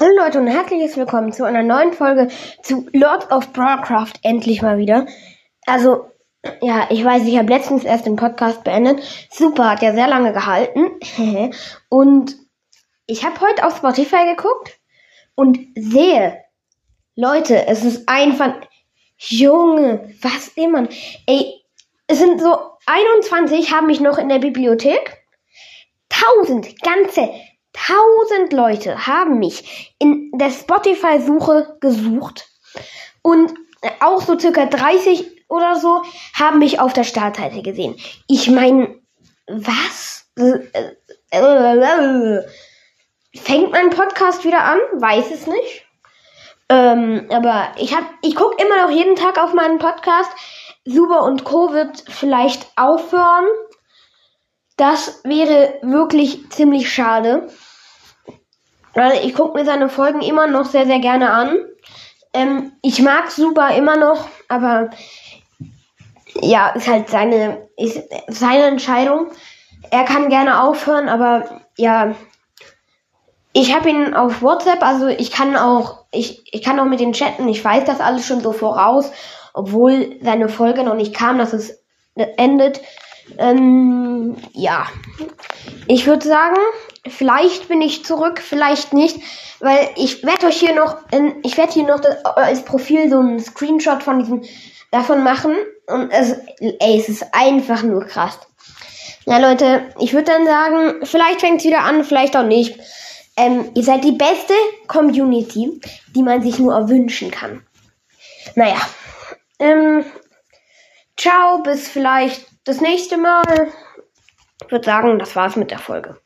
Hallo Leute und herzliches Willkommen zu einer neuen Folge zu Lords of Warcraft. Endlich mal wieder. Also, ja, ich weiß, ich habe letztens erst den Podcast beendet. Super, hat ja sehr lange gehalten. und ich habe heute auf Spotify geguckt und sehe, Leute, es ist einfach, Junge, was immer. Ey, es sind so 21 haben mich noch in der Bibliothek. Tausend, ganze Tausend Leute haben mich in der Spotify-Suche gesucht und auch so circa 30 oder so haben mich auf der Startseite gesehen. Ich meine, was? Fängt mein Podcast wieder an? Weiß es nicht. Ähm, aber ich hab, ich gucke immer noch jeden Tag auf meinen Podcast. Super und Co. wird vielleicht aufhören. Das wäre wirklich ziemlich schade. Also ich gucke mir seine Folgen immer noch sehr, sehr gerne an. Ähm, ich mag Super immer noch, aber ja, ist halt seine, ist seine Entscheidung. Er kann gerne aufhören, aber ja, ich habe ihn auf WhatsApp, also ich kann auch, ich, ich kann auch mit den chatten, ich weiß das alles schon so voraus, obwohl seine Folge noch nicht kam, dass es endet. Ähm, ja. Ich würde sagen, vielleicht bin ich zurück, vielleicht nicht, weil ich werde euch hier noch, in, ich werde hier noch das, als Profil so einen Screenshot von diesem davon machen und es, ey, es ist einfach nur krass. Ja, Leute, ich würde dann sagen, vielleicht fängt es wieder an, vielleicht auch nicht. Ähm, ihr seid die beste Community, die man sich nur erwünschen kann. Naja. Ähm, ciao, bis vielleicht das nächste Mal. Ich würde sagen, das war's mit der Folge.